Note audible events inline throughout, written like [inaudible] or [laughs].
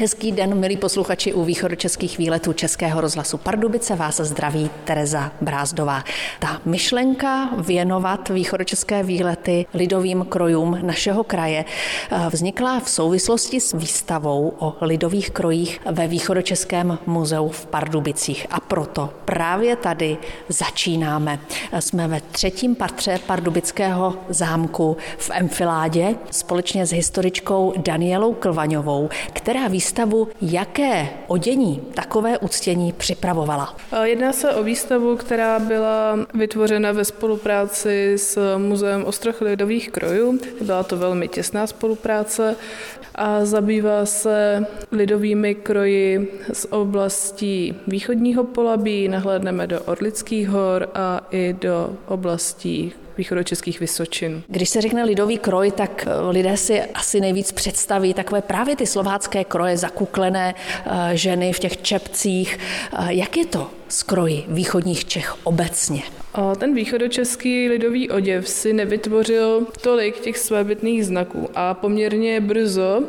Hezký den, milí posluchači u východočeských výletů Českého rozhlasu Pardubice. Vás zdraví Tereza Brázdová. Ta myšlenka věnovat východočeské výlety lidovým krojům našeho kraje eh, vznikla v souvislosti s výstavou o lidových krojích ve východočeském muzeu v Pardubicích. A proto právě tady začínáme. Jsme ve třetím patře Pardubického zámku v Enfiládě společně s historičkou Danielou Klvaňovou, která výstavu výstavu jaké odění takové uctění připravovala? Jedná se o výstavu, která byla vytvořena ve spolupráci s Muzeem Ostroch lidových krojů. Byla to velmi těsná spolupráce a zabývá se lidovými kroji z oblastí východního polabí, nahlédneme do Orlických hor a i do oblastí východočeských Vysočin. Když se řekne lidový kroj, tak eh, lidé si asi nejvíc představí takové právě ty slovácké kroje, zakuklené eh, ženy v těch čepcích. Eh, jak je to s kroji východních Čech obecně? Ten východočeský lidový oděv si nevytvořil tolik těch svébytných znaků a poměrně brzo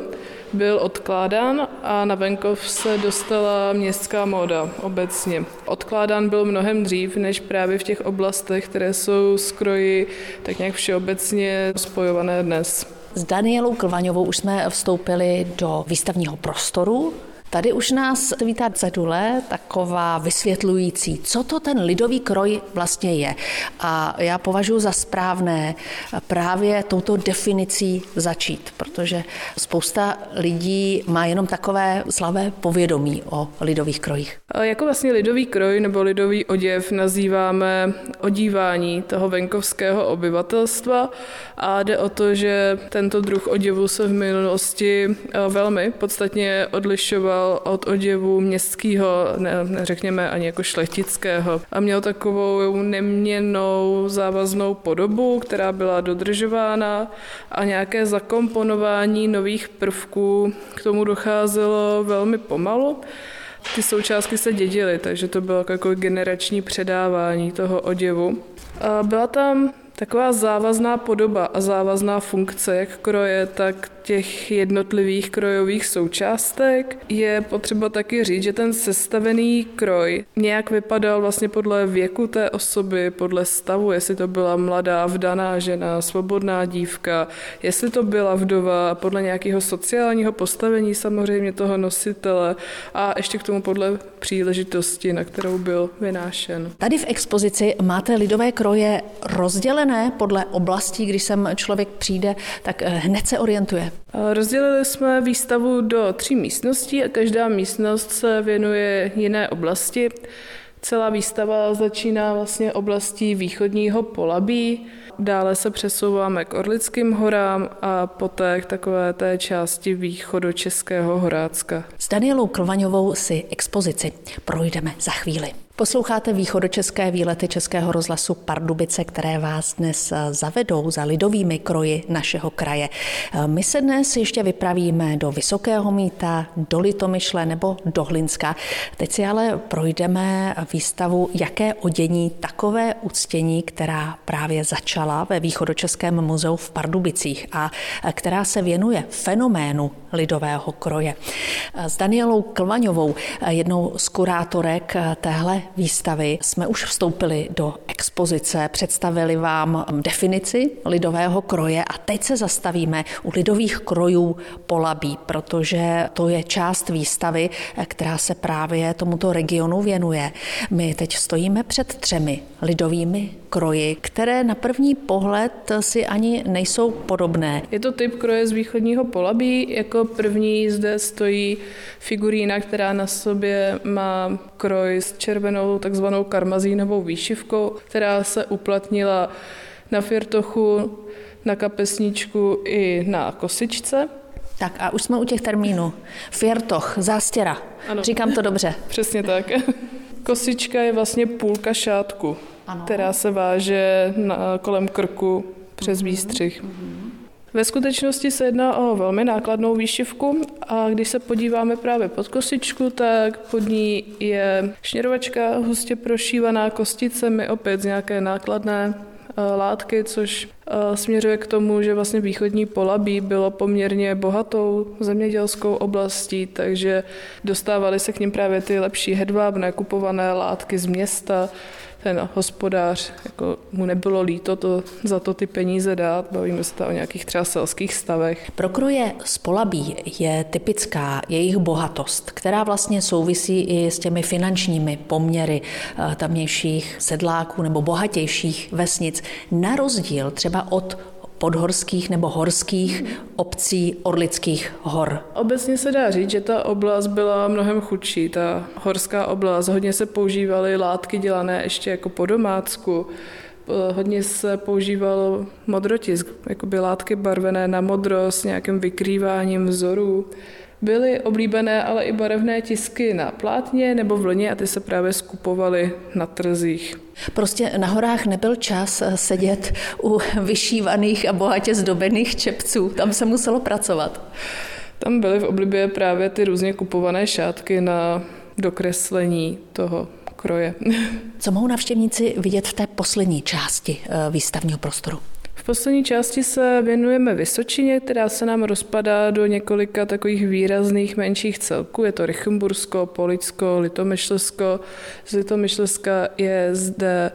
byl odkládán a na venkov se dostala městská móda obecně. Odkládán byl mnohem dřív, než právě v těch oblastech, které jsou z kroji tak nějak všeobecně spojované dnes. S Danielou Klvaňovou už jsme vstoupili do výstavního prostoru Tady už nás vítá cedule, taková vysvětlující, co to ten lidový kroj vlastně je. A já považuji za správné právě touto definicí začít, protože spousta lidí má jenom takové slavé povědomí o lidových krojích. Jako vlastně lidový kroj nebo lidový oděv nazýváme odívání toho venkovského obyvatelstva a jde o to, že tento druh oděvu se v minulosti velmi podstatně odlišoval od oděvu městského, ne, řekněme ani jako šlechtického. A měl takovou neměnou závaznou podobu, která byla dodržována a nějaké zakomponování nových prvků k tomu docházelo velmi pomalu. Ty součástky se dědily, takže to bylo jako generační předávání toho oděvu. Byla tam taková závazná podoba a závazná funkce jak kroje, tak těch jednotlivých krojových součástek. Je potřeba taky říct, že ten sestavený kroj nějak vypadal vlastně podle věku té osoby, podle stavu, jestli to byla mladá, vdaná žena, svobodná dívka, jestli to byla vdova, podle nějakého sociálního postavení samozřejmě toho nositele a ještě k tomu podle příležitosti, na kterou byl vynášen. Tady v expozici máte lidové kroje rozdělené podle oblastí, když sem člověk přijde, tak eh, hned se orientuje. Rozdělili jsme výstavu do tří místností a každá místnost se věnuje jiné oblasti. Celá výstava začíná vlastně oblastí východního Polabí, dále se přesouváme k Orlickým horám a poté k takové té části východočeského Horácka. S Danielou Klvaňovou si expozici projdeme za chvíli. Posloucháte východočeské výlety Českého rozhlasu Pardubice, které vás dnes eh, zavedou za lidovými kroji našeho kraje. Eh, my se dnes ještě vypravíme do Vysokého míta, do Litomyšle nebo do Hlinska. Teď si ale projdeme výstavu Jaké odění takové uctění, která právě začala ve Východočeském muzeu v Pardubicích a eh, která se věnuje fenoménu lidového kroje. S Danielou Klvaňovou, jednou z kurátorek téhle výstavy jsme už vstoupili do expozice, představili vám definici lidového kroje a teď se zastavíme u lidových krojů Polabí, protože to je část výstavy, která se právě tomuto regionu věnuje. My teď stojíme před třemi lidovými kroji, které na první pohled si ani nejsou podobné. Je to typ kroje z východního Polabí. Jako první zde stojí figurína, která na sobě má kroj s červenou takzvanou karmazínovou výšivkou, která se uplatnila na firtochu, na kapesničku i na kosičce. Tak a už jsme u těch termínů. Firtoch, zástěra. Ano. Říkám to dobře. [laughs] Přesně tak. Kosička je vlastně půlka šátku, ano. která se váže na, kolem krku přes mm-hmm. výstřih. Mm-hmm. Ve skutečnosti se jedná o velmi nákladnou výšivku a když se podíváme právě pod kosičku, tak pod ní je šněrovačka hustě prošívaná kosticemi, opět z nějaké nákladné eh, látky, což směřuje k tomu, že vlastně východní Polabí bylo poměrně bohatou zemědělskou oblastí, takže dostávaly se k ním právě ty lepší hedvábné kupované látky z města, ten hospodář, jako mu nebylo líto to, za to ty peníze dát, bavíme se o nějakých třeba selských stavech. Pro kroje z Polabí je typická jejich bohatost, která vlastně souvisí i s těmi finančními poměry eh, tamnějších sedláků nebo bohatějších vesnic, na rozdíl třeba od podhorských nebo horských obcí Orlických hor. Obecně se dá říct, že ta oblast byla mnohem chudší. Ta horská oblast, hodně se používaly látky dělané ještě jako po domácku, hodně se používalo modrotisk, jako by látky barvené na modro s nějakým vykrýváním vzorů. Byly oblíbené ale i barevné tisky na plátně nebo v lně a ty se právě skupovaly na trzích. Prostě na horách nebyl čas eh, sedět u [laughs] vyšívaných a bohatě zdobených čepců. Tam se muselo pracovat. Tam byly v oblibě právě ty různě kupované šátky na dokreslení toho kroje. [laughs] Co mohou navštěvníci vidět v té poslední části eh, výstavního prostoru? V poslední části se věnujeme Vysočině, která se nám rozpadá do několika takových výrazných menších celků. Je to Richembursko, Policko, Litomyšlsko. Z Litomyšlska je zde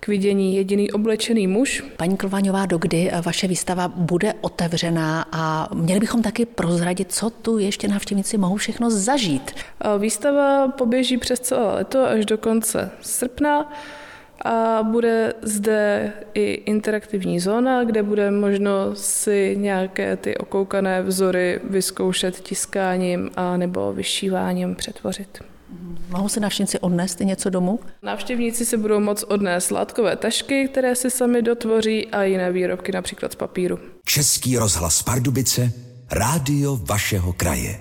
k vidění jediný oblečený muž. Paní Klvaňová, dokdy vaše výstava bude otevřená a měli bychom taky prozradit, co tu ještě návštěvníci mohou všechno zažít? Výstava poběží přes celé leto až do konce srpna a bude zde i interaktivní zóna, kde bude možno si nějaké ty okoukané vzory vyzkoušet tiskáním a nebo vyšíváním přetvořit. Mohou se návštěvníci odnést něco domů? Návštěvníci si budou moct odnést látkové tašky, které si sami dotvoří a jiné výrobky, například z papíru. Český rozhlas Pardubice, rádio vašeho kraje.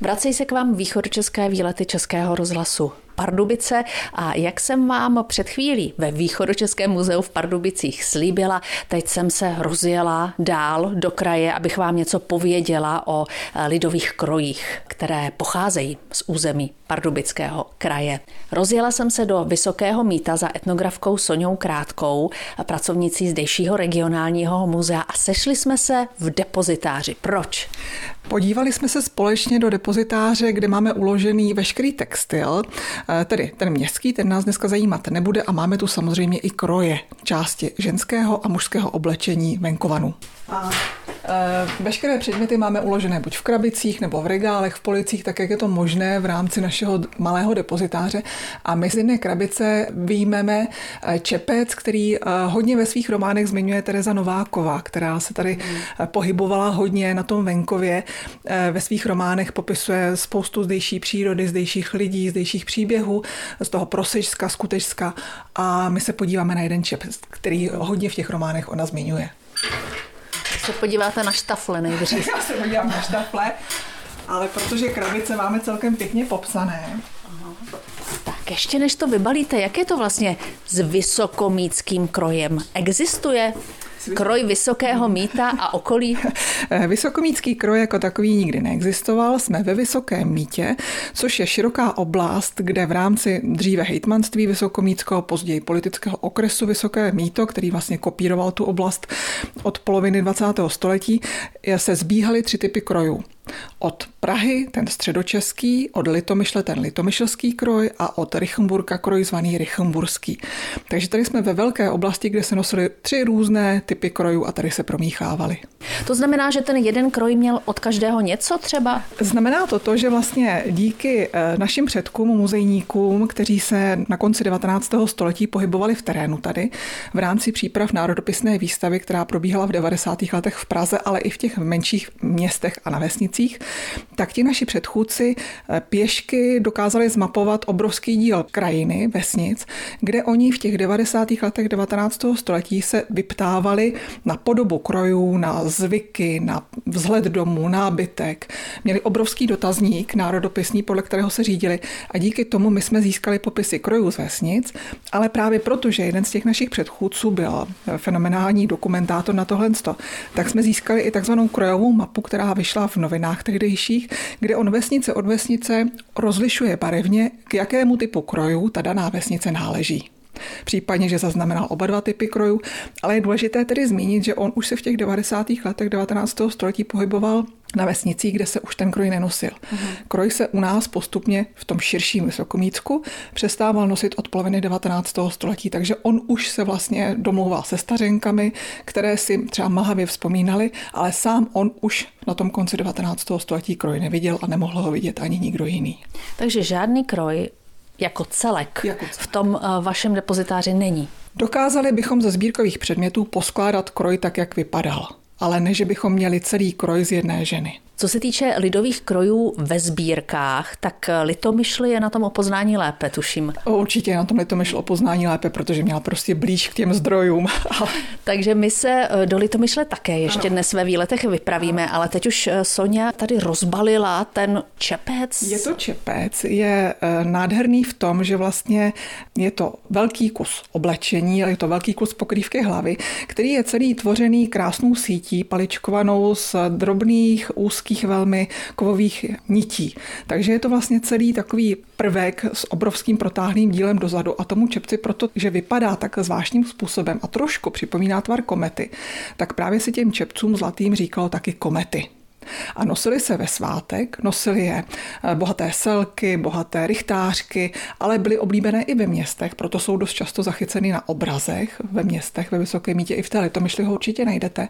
Vracej se k vám východočeské výlety Českého rozhlasu. Pardubice a jak jsem vám před chvílí ve Východočeském muzeu v Pardubicích slíbila, teď jsem se rozjela dál do kraje, abych vám něco pověděla o eh, lidových krojích, které pocházejí z území Pardubického kraje. Rozjela jsem se do Vysokého míta za etnografkou Soňou Krátkou, pracovnicí zdejšího regionálního muzea a sešli jsme se v depozitáři. Proč? Podívali jsme se společně do depozitáře, kde máme uložený veškerý textil, eh, tedy ten městský, ten nás dneska zajímat nebude a máme tu samozřejmě i kroje, části ženského a mužského oblečení venkovanu. A e, veškeré předměty máme uložené buď v krabicích nebo v regálech, v policích, tak jak je to možné v rámci našeho malého depozitáře. A my z jedné krabice výjmeme e, čepec, který hodně ve svých románech zmiňuje Tereza Nováková, která se tady mm. pohybovala hodně na tom venkově. Ve svých románech popisuje spoustu zdejší přírody, zdejších lidí, zdejších příběhů, z toho Prosečska, Skutečska. A my se podíváme na jeden čepec, který hodně v těch románech ona zmiňuje se podíváte na štafle nejdřív. [laughs] Já se podívám na štafle, ale protože krabice máme celkem pěkně popsané. Tak ještě než to vybalíte, jak je to vlastně s vysokomíckým krojem? Existuje [laughs] Kroj Vysokého míta a okolí? [laughs] Vysokomítský kroj jako takový nikdy neexistoval. Jsme ve Vysokém mítě, což je široká oblast, kde v rámci dříve hejtmanství Vysokomítského, později politického okresu Vysoké míto, který vlastně kopíroval tu oblast od poloviny 20. století, se zbíhaly tři typy krojů. Od Prahy ten středočeský, od Litomyšle ten litomyšlský kroj a od Richemburka kroj zvaný Richemburský. Takže tady jsme ve velké oblasti, kde se nosily tři různé typy krojů a tady se promíchávaly. To znamená, že ten jeden kroj měl od každého něco třeba? Znamená to to, že vlastně díky eh, našim předkům, muzejníkům, kteří se na konci 19. století pohybovali v terénu tady, v rámci příprav národopisné výstavy, která probíhala v 90. letech v Praze, ale i v těch menších městech a na vesnicích, tak ti naši předchůdci eh, pěšky dokázali zmapovat obrovský díl krajiny, vesnic, kde oni v těch 90. letech 19. století se vyptávali na podobu krojů, na zvyky, na vzhled domů, nábytek. Měli obrovský dotazník národopisní, podle kterého se řídili a díky tomu my jsme získali popisy krojů z vesnic, ale právě proto, že jeden z těch našich předchůdců byl fenomenální dokumentátor na tohle, tak jsme získali i takzvanou krojovou mapu, která vyšla v novinách tehdejších, kde on vesnice od vesnice rozlišuje barevně, k jakému typu krojů ta daná vesnice náleží. případně, že zaznamenal oba dva typy krojů, ale je důležité tedy zmínit, že on už se v těch 90. letech 19. století pohyboval na vesnicích, kde se už ten kroj nenosil. Mhm. Kroj se u nás postupně v tom širším Vysokomícku přestával nosit od poloviny 19. století, takže on už se vlastně domlouval se stařenkami, které si třeba mahavě vzpomínali, ale sám on už na tom konci 19. století kroj neviděl a nemohl ho vidět ani nikdo jiný. Takže žádný kroj jako celek, jako celek. v tom eh, vašem depozitáři není. Dokázali bychom ze sbírkových předmětů poskládat kroj tak, jak vypadal ale ne, že bychom měli celý kroj z jedné ženy. Co se týče lidových krojů ve sbírkách, tak Litomyšl je na tom opoznání lépe, tuším. Určitě na tom Litomyšl opoznání lépe, protože měla prostě blíž k těm zdrojům. [laughs] Takže my se eh, do Litomyšle také ještě ano. dnes ve výletech vypravíme, ale teď už eh, Sonja tady rozbalila ten čepec. Je to čepec, je eh, nádherný v tom, že vlastně je to velký kus oblečení, ale je to velký kus pokrývky hlavy, který je celý tvořený krásnou sítí, paličkovanou z drobných úzkých obrovských velmi kovových nití. Takže je to vlastně celý takový prvek s obrovským protáhlým dílem dozadu a tomu čepci, protože vypadá tak zvláštním způsobem a trošku připomíná tvar komety, tak právě si těm čepcům zlatým říkalo taky komety a nosili se ve svátek, nosili je eh, bohaté selky, bohaté rychtářky, ale byly oblíbené i ve městech, proto jsou dost často zachyceny na obrazech ve městech, ve Vysoké mítě i v té Litomyšli ho určitě najdete,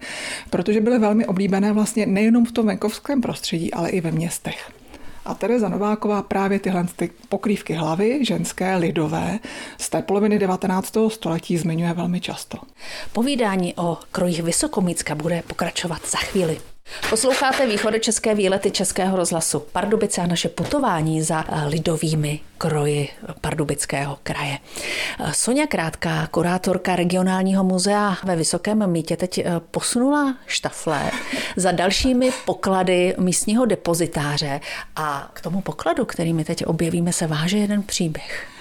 protože byly velmi oblíbené vlastně nejenom v tom venkovském prostředí, ale i ve městech. A Tereza Nováková právě tyhle ty pokrývky hlavy, ženské, lidové, z té poloviny 19. století zmiňuje velmi často. Povídání o krojích Vysokomícka bude pokračovat za chvíli. Posloucháte české výlety Českého rozhlasu Pardubice a naše putování za eh, lidovými kroji Pardubického kraje. Eh, Sonja Krátká, kurátorka regionálního muzea ve Vysokém mítě, teď eh, posunula štafle za dalšími poklady místního depozitáře a k tomu pokladu, který my teď objevíme, se váže jeden příběh.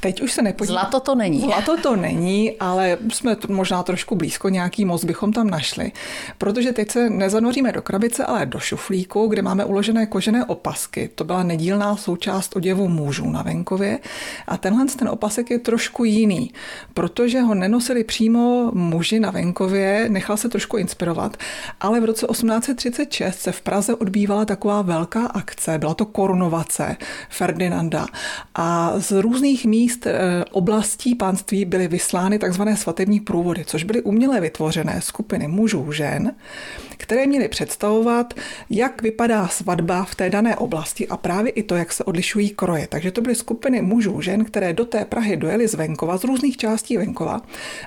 Teď už se nepodívám. Zlato to není. Zlato to není, ale jsme možná trošku blízko, nějaký moc bychom tam našli. Protože teď se nezanoříme do krabice, ale do šuflíku, kde máme uložené kožené opasky. To byla nedílná součást oděvu mužů na venkově. A tenhle ten opasek je trošku jiný, protože ho nenosili přímo muži na venkově, nechal se trošku inspirovat. Ale v roce 1836 se v Praze odbývala taková velká akce, byla to korunovace Ferdinanda. A z různých míst míst eh, oblastí pánství byly vyslány tzv. svatební průvody, což byly uměle vytvořené skupiny mužů, žen, které měly představovat, jak vypadá svatba v té dané oblasti a právě i to, jak se odlišují kroje. Takže to byly skupiny mužů, žen, které do té Prahy dojeli z venkova, z různých částí venkova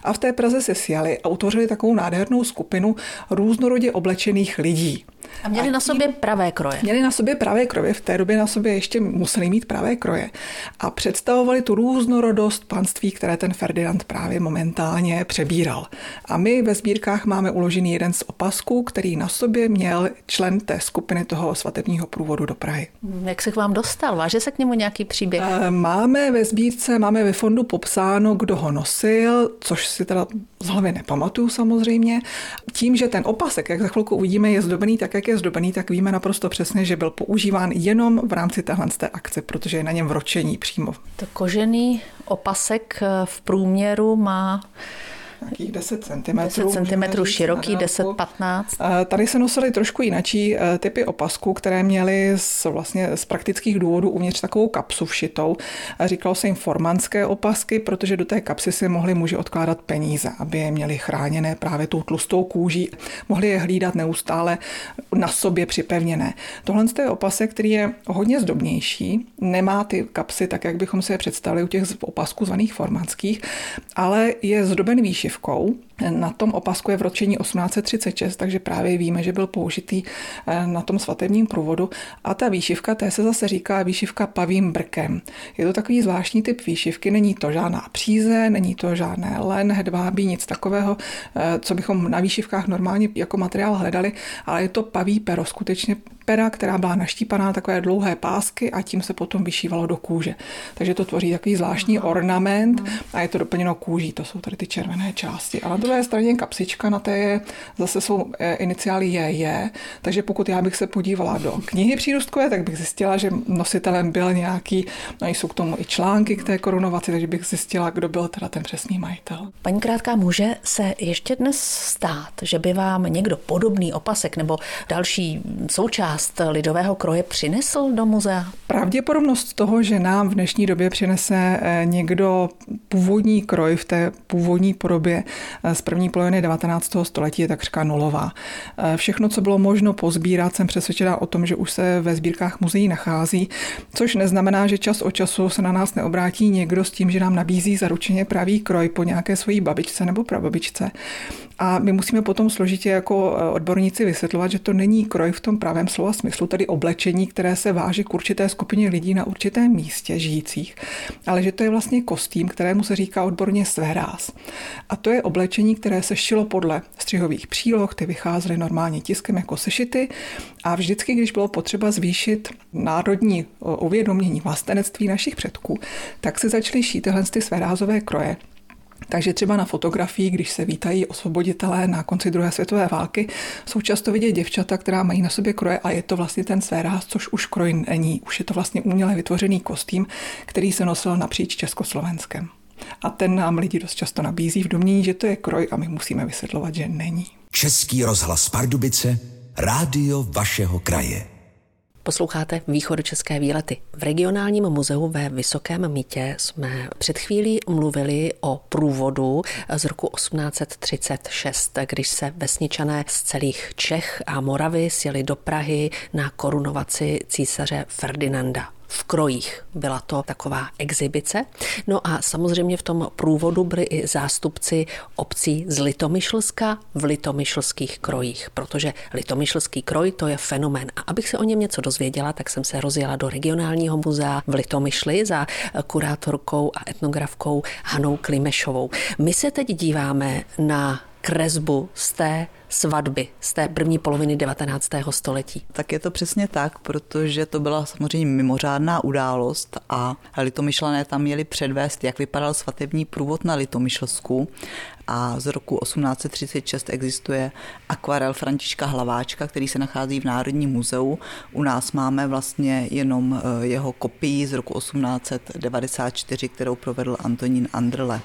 a v té Praze se sjali a utvořili takovou nádhernou skupinu různorodě oblečených lidí. A měli a na sobě pravé kroje. Měli na sobě pravé kroje, v té době na sobě ještě museli mít pravé kroje. A představovali tu různorodost panství, které ten Ferdinand právě momentálně přebíral. A my ve sbírkách máme uložený jeden z opasků, který na sobě měl člen té skupiny toho svatebního průvodu do Prahy. Jak se k vám dostal? Váže se k němu nějaký příběh? Eh, máme ve sbírce, máme ve fondu popsáno, kdo ho nosil, což si teda z hlavy nepamatuju samozřejmě. Tím, že ten opasek, jak za chvilku uvidíme, je zdobený tak, jak je zdobený, tak víme naprosto přesně, že byl používán jenom v rámci téhle akce, protože je na něm vročení přímo. To kožený opasek eh, v průměru má nějakých 10 cm. 10 cm široký, 10-15. Tady se nosily trošku jinačí eh, typy opasků, které měly z, vlastně z praktických důvodů uvnitř takovou kapsu všitou. Říkalo se jim formanské opasky, protože do té kapsy si mohli muži odkládat peníze, aby je měli chráněné právě tou tlustou kůží. Mohli je hlídat neustále na sobě připevněné. Tohle je opasek, který je hodně zdobnější, nemá ty kapsy tak, jak bychom si je představili u těch opasků zvaných formanských, ale je zdoben výši výšivkou. Na tom opasku je v ročení 1836, takže právě víme, že byl použitý eh, na tom svatebním průvodu. A ta výšivka, té se zase říká výšivka pavým brkem. Je to takový zvláštní typ výšivky, není to žádná příze, není to žádné len, hedvábí, nic takového, eh, co bychom na výšivkách normálně jako materiál hledali, ale je to paví pero, skutečně pera, která byla naštípaná takové dlouhé pásky a tím se potom vyšívalo do kůže. Takže to tvoří takový zvláštní ornament a je to doplněno kůží, to jsou tady ty červené části. Ale bylo druhé straně kapsička, na té je zase jsou eh, iniciály JJ, takže pokud já bych se podívala do knihy přírůstkové, tak bych zjistila, že nositelem byl nějaký, no jsou k tomu i články k té korunovaci, takže bych zjistila, kdo byl teda ten přesný majitel. Paní Krátká, může se ještě dnes stát, že by vám někdo podobný opasek nebo další součást lidového kroje přinesl do muzea? Pravděpodobnost toho, že nám v dnešní době přinese eh, někdo původní kroj v té původní podobě eh, z první poloviny 19. století je takřka nulová. Eh, všechno, co bylo možno pozbírat, jsem přesvědčená o tom, že už se ve sbírkách muzeí nachází, což neznamená, že čas od času se na nás neobrátí někdo s tím, že nám nabízí zaručeně pravý kroj po nějaké svojí babičce nebo prababičce. A my musíme potom složitě jako odborníci vysvětlovat, že to není kroj v tom pravém slova smyslu, tedy oblečení, které se váží k určité skupině lidí na určitém místě žijících, ale že to je vlastně kostým, kterému se říká odborně svéráz. A to je oblečení, které se šilo podle střihových příloh, ty vycházely normálně tiskem jako sešity a vždycky, když bylo potřeba zvýšit národní uvědomění vlastenectví našich předků, tak se začaly šít tyhle ty svérázové kroje. Takže třeba na fotografii, když se vítají osvoboditelé na konci druhé světové války, jsou často vidět děvčata, která mají na sobě kroje a je to vlastně ten svéráz, což už kroj není. Už je to vlastně uměle vytvořený kostým, který se nosil napříč Československem. A ten nám lidi dost často nabízí v domění, že to je kroj a my musíme vysvětlovat, že není. Český rozhlas Pardubice, rádio vašeho kraje. Posloucháte České výlety. V regionálním muzeu ve Vysokém Mítě jsme před chvílí mluvili o průvodu z roku 1836, když se vesničané z celých Čech a Moravy sjeli do Prahy na korunovaci císaře Ferdinanda v krojích. Byla to taková exibice. No a samozřejmě v tom průvodu byli i zástupci obcí z Litomyšlska v litomyšlských krojích, protože litomyšlský kroj to je fenomén. A abych se o něm něco dozvěděla, tak jsem se rozjela do regionálního muzea v Litomyšli za kurátorkou a etnografkou Hanou Klimešovou. My se teď díváme na kresbu z té svatby z té první poloviny 19. století. Tak je to přesně tak, protože to byla samozřejmě mimořádná událost a litomyšlené tam měli předvést, jak vypadal svatební průvod na Litomyšlsku a z roku 1836 existuje akvarel Františka Hlaváčka, který se nachází v Národním muzeu. U nás máme vlastně jenom eh, jeho kopii z roku 1894, kterou provedl Antonín Andrle.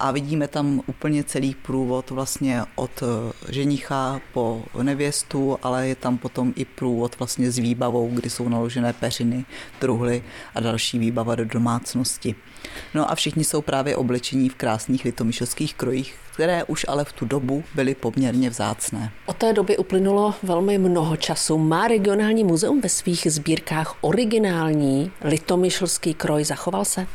A vidíme tam úplně celý průvod vlastně od eh, ženicha po nevěstu, ale je tam potom i průvod vlastně s výbavou, kdy jsou naložené peřiny, truhly a další výbava do domácnosti. No a všichni jsou právě oblečení v krásných litomyšlských krojích, které už ale v tu dobu byly poměrně vzácné. Od té doby uplynulo velmi mnoho času. Má regionální muzeum ve svých sbírkách originální litomyšlský kroj? Zachoval se?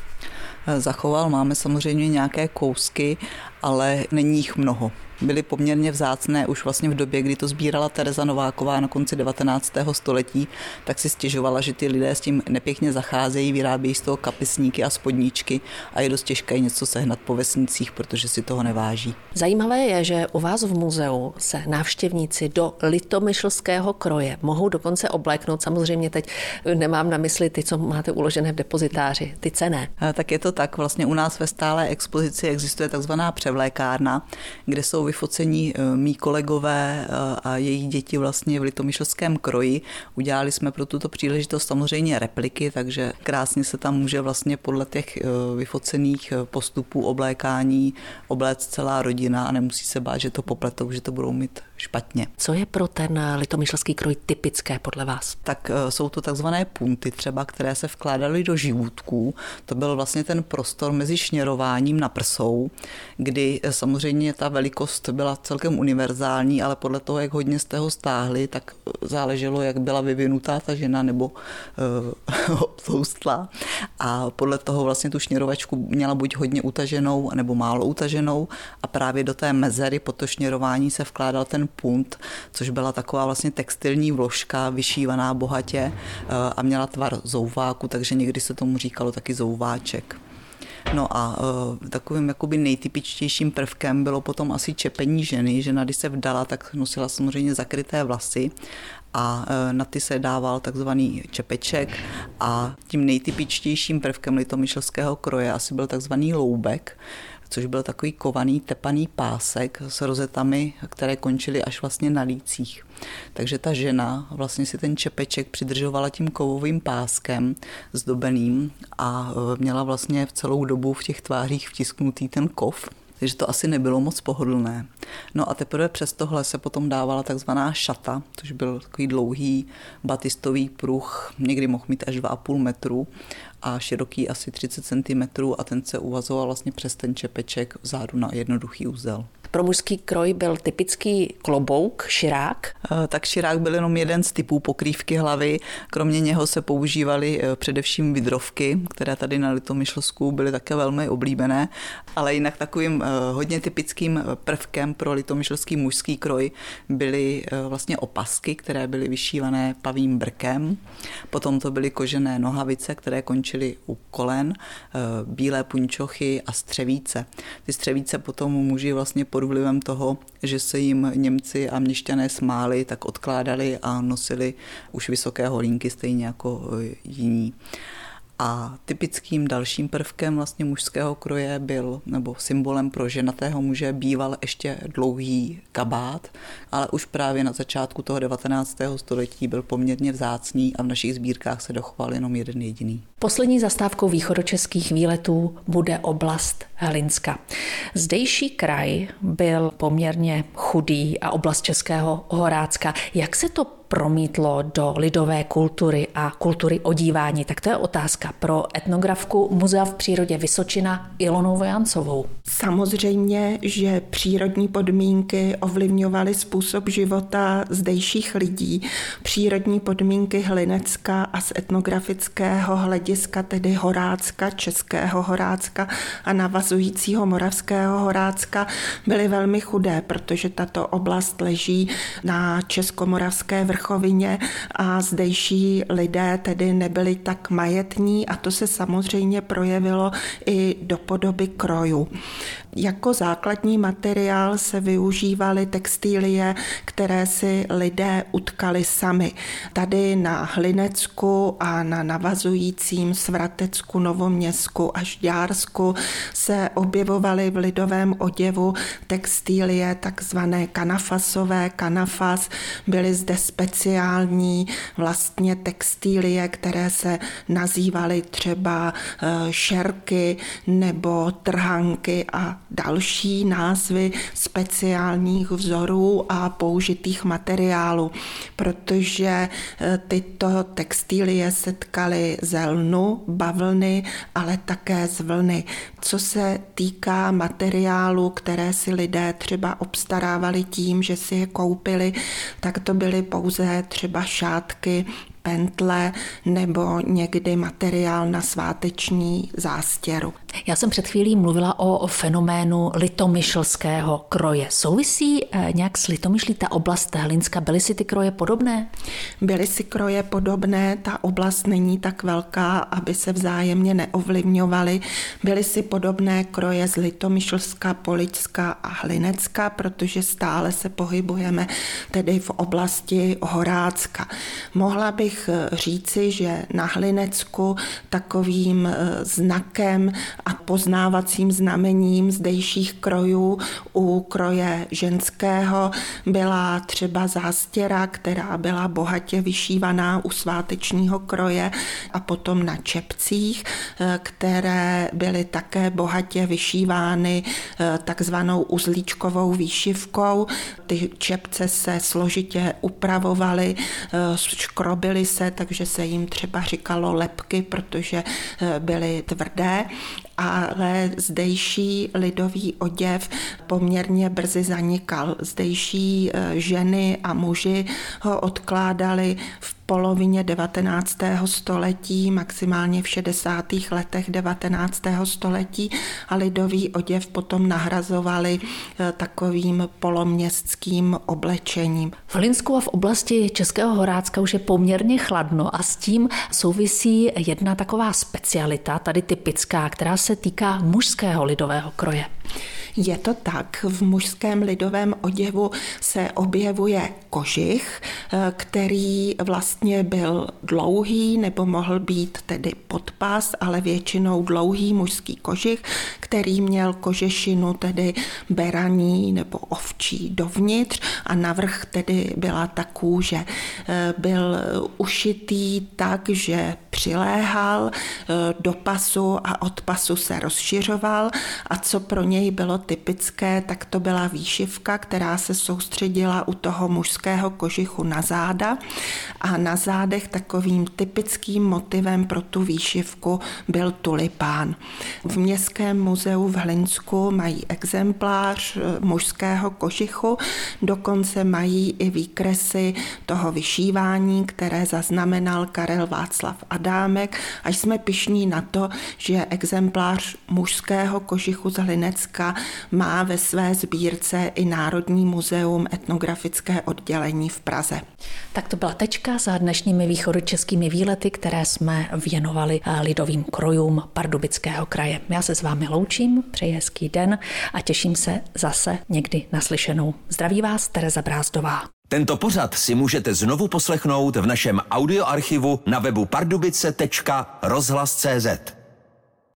Zachoval, máme samozřejmě nějaké kousky, ale není jich mnoho byly poměrně vzácné už vlastně v době, kdy to sbírala Tereza Nováková na konci 19. století, tak si stěžovala, že ty lidé s tím nepěkně zacházejí, vyrábějí z toho kapisníky a spodníčky a je dost těžké něco sehnat po vesnicích, protože si toho neváží. Zajímavé je, že u vás v muzeu se návštěvníci do litomyšlského kroje mohou dokonce obléknout. Samozřejmě teď nemám na mysli ty, co máte uložené v depozitáři, ty cené. Tak je to tak. Vlastně u nás ve stále expozici existuje takzvaná převlékárna, kde jsou vyfocení eh, mý kolegové eh, a jejich děti vlastně v litomyšlském kroji. Udělali jsme pro tuto příležitost samozřejmě repliky, takže krásně se tam může vlastně podle těch eh, vyfocených postupů oblékání obléct celá rodina a nemusí se bát, že to popletou, že to budou mít špatně. Co je pro ten litomyšlský kroj typické podle vás? Tak jsou to takzvané punty třeba, které se vkládaly do živůtků. To byl vlastně ten prostor mezi šněrováním na prsou, kdy samozřejmě ta velikost kost byla celkem univerzální, ale podle toho, jak hodně jste ho stáhli, tak záleželo, jak byla vyvinutá ta žena nebo [laughs] uh. A podle toho vlastně tu šněrovačku měla buď hodně utaženou, nebo málo utaženou a právě do té mezery po to šněrování se vkládal ten punt, což byla taková vlastně textilní vložka, vyšívaná bohatě uh, a měla tvar zouváku, takže někdy se tomu říkalo taky zouváček. No a uh, takovým jakoby nejtypičtějším prvkem bylo potom asi čepení ženy. Žena, když se vdala, tak nosila samozřejmě zakryté vlasy a e, na ty se dával takzvaný čepeček a tím nejtypičtějším prvkem litomyšlského kroje asi byl takzvaný loubek, což byl takový kovaný tepaný pásek s rozetami, které končily až vlastně na lících. Takže ta žena vlastně si ten čepeček přidržovala tím kovovým páskem zdobeným a e, měla vlastně v celou dobu v těch tvářích vtisknutý ten kov, takže to asi nebylo moc pohodlné. No a teprve přes tohle se potom dávala takzvaná šata, což byl takový dlouhý batistový pruh, někdy mohl mít až 2,5 metru a široký asi 30 cm a ten se uvazoval vlastně přes ten čepeček vzadu na jednoduchý úzel. Pro mužský kroj byl typický klobouk, širák? Eh, tak širák byl jenom jeden z typů pokrývky hlavy. Kromě něho se používaly eh, především vidrovky, které tady na Litomyšlsku byly také velmi oblíbené, ale jinak takovým eh, hodně typickým prvkem pro litomyšlský mužský kroj byly vlastně opasky, které byly vyšívané pavým brkem. Potom to byly kožené nohavice, které končily u kolen, bílé punčochy a střevíce. Ty střevíce potom muži vlastně pod vlivem toho, že se jim Němci a měšťané smáli, tak odkládali a nosili už vysoké holínky stejně jako e, jiní. A typickým dalším prvkem vlastně mužského kroje byl, nebo symbolem pro ženatého muže býval ještě dlouhý kabát, ale už právě na začátku toho 19. století byl poměrně vzácný a v našich sbírkách se dochoval jenom jeden jediný. Poslední zastávkou východočeských výletů bude oblast Hlinska. Zdejší kraj byl poměrně chudý a oblast Českého Horácka. Jak se to promítlo do lidové kultury a kultury odívání? Tak to je otázka pro etnografku Muzea v přírodě Vysočina Ilonou Vojancovou. Samozřejmě, že přírodní podmínky ovlivňovaly způsob života zdejších lidí. Přírodní podmínky Hlinecka a z etnografického hlediska, tedy Horácka, Českého Horácka a navazujícího Moravského Horácka, byly velmi chudé, protože tato oblast leží na Českomoravské vrchovině vrchovině a zdejší lidé tedy nebyli tak majetní a to se samozřejmě projevilo i do podoby krojů. Jako základní materiál se využívaly textílie, které si lidé utkali sami. Tady na Hlinecku a na navazujícím Svratecku, Novoměsku a Žďársku se objevovaly v lidovém oděvu textílie takzvané kanafasové. Kanafas byly zde speciální vlastně textílie, které se nazývaly třeba eh, šerky nebo trhanky a další názvy speciálních vzorů a použitých materiálů, protože eh, tyto textilie setkaly ze lnu, bavlny, ale také z vlny. Co se týká materiálu, které si lidé třeba obstarávali tím, že si je koupili, tak to byly pouze třeba šátky, pentle nebo někdy materiál na sváteční zástěru. Já jsem před chvílí mluvila o fenoménu litomyšlského kroje. Souvisí eh, nějak s litomyšlí ta oblast Hlinska? Byly si ty kroje podobné? Byly si kroje podobné, ta oblast není tak velká, aby se vzájemně neovlivňovaly. Byly si podobné kroje z Litomyšlska, Poličska a Hlinecka, protože stále se pohybujeme tedy v oblasti Horácka. Mohla bych eh, říci, že na Hlinecku takovým eh, znakem a poznávacím znamením zdejších krojů u kroje ženského byla třeba zástěra, která byla bohatě vyšívaná u svátečního kroje a potom na čepcích, eh, které byly také bohatě vyšívány eh, takzvanou uzlíčkovou výšivkou. Ty čepce se složitě upravovaly, eh, škrobily se, takže se jim třeba říkalo lepky, protože byly tvrdé ale zdejší lidový oděv poměrně brzy zanikal. Zdejší eh, ženy a muži ho odkládali v polovině 19. století, maximálně v 60. letech 19. století a lidový oděv potom nahrazovali eh, takovým poloměstským oblečením. V Linsku a v oblasti Českého Horácka už je poměrně chladno a s tím souvisí jedna taková specialita, tady typická, která se týká mužského lidového kroje. Je to tak, v mužském lidovém oděvu se objevuje kožich, eh, který vlastně vlastně byl dlouhý nebo mohl být tedy podpas, ale většinou dlouhý mužský kožich, který měl kožešinu tedy beraní nebo ovčí dovnitř a navrch tedy byla ta kůže. Eh, byl ušitý tak, že přiléhal eh, do pasu a od pasu se rozšiřoval a co pro něj bylo typické, tak to byla výšivka, která se soustředila u toho mužského kožichu na záda a na zádech takovým typickým motivem pro tu výšivku byl tulipán. V Městském muzeu v Hlinsku mají exemplář eh, mužského kožichu, dokonce mají i výkresy toho vyšívání, které zaznamenal Karel Václav Adámek a jsme pišní na to, že exemplář mužského kožichu z Hlinecka má ve své sbírce i Národní muzeum etnografické oddělení v Praze. Tak to byla tečka za dnešními východočeskými výlety, které jsme věnovali eh, lidovým krojům Pardubického kraje. Já se s vámi loučím, přeji hezký den a těším se zase někdy naslyšenou. Zdraví vás Tereza Brázdová. Tento pořad si můžete znovu poslechnout v našem audioarchivu na webu pardubice.rozhlas.cz.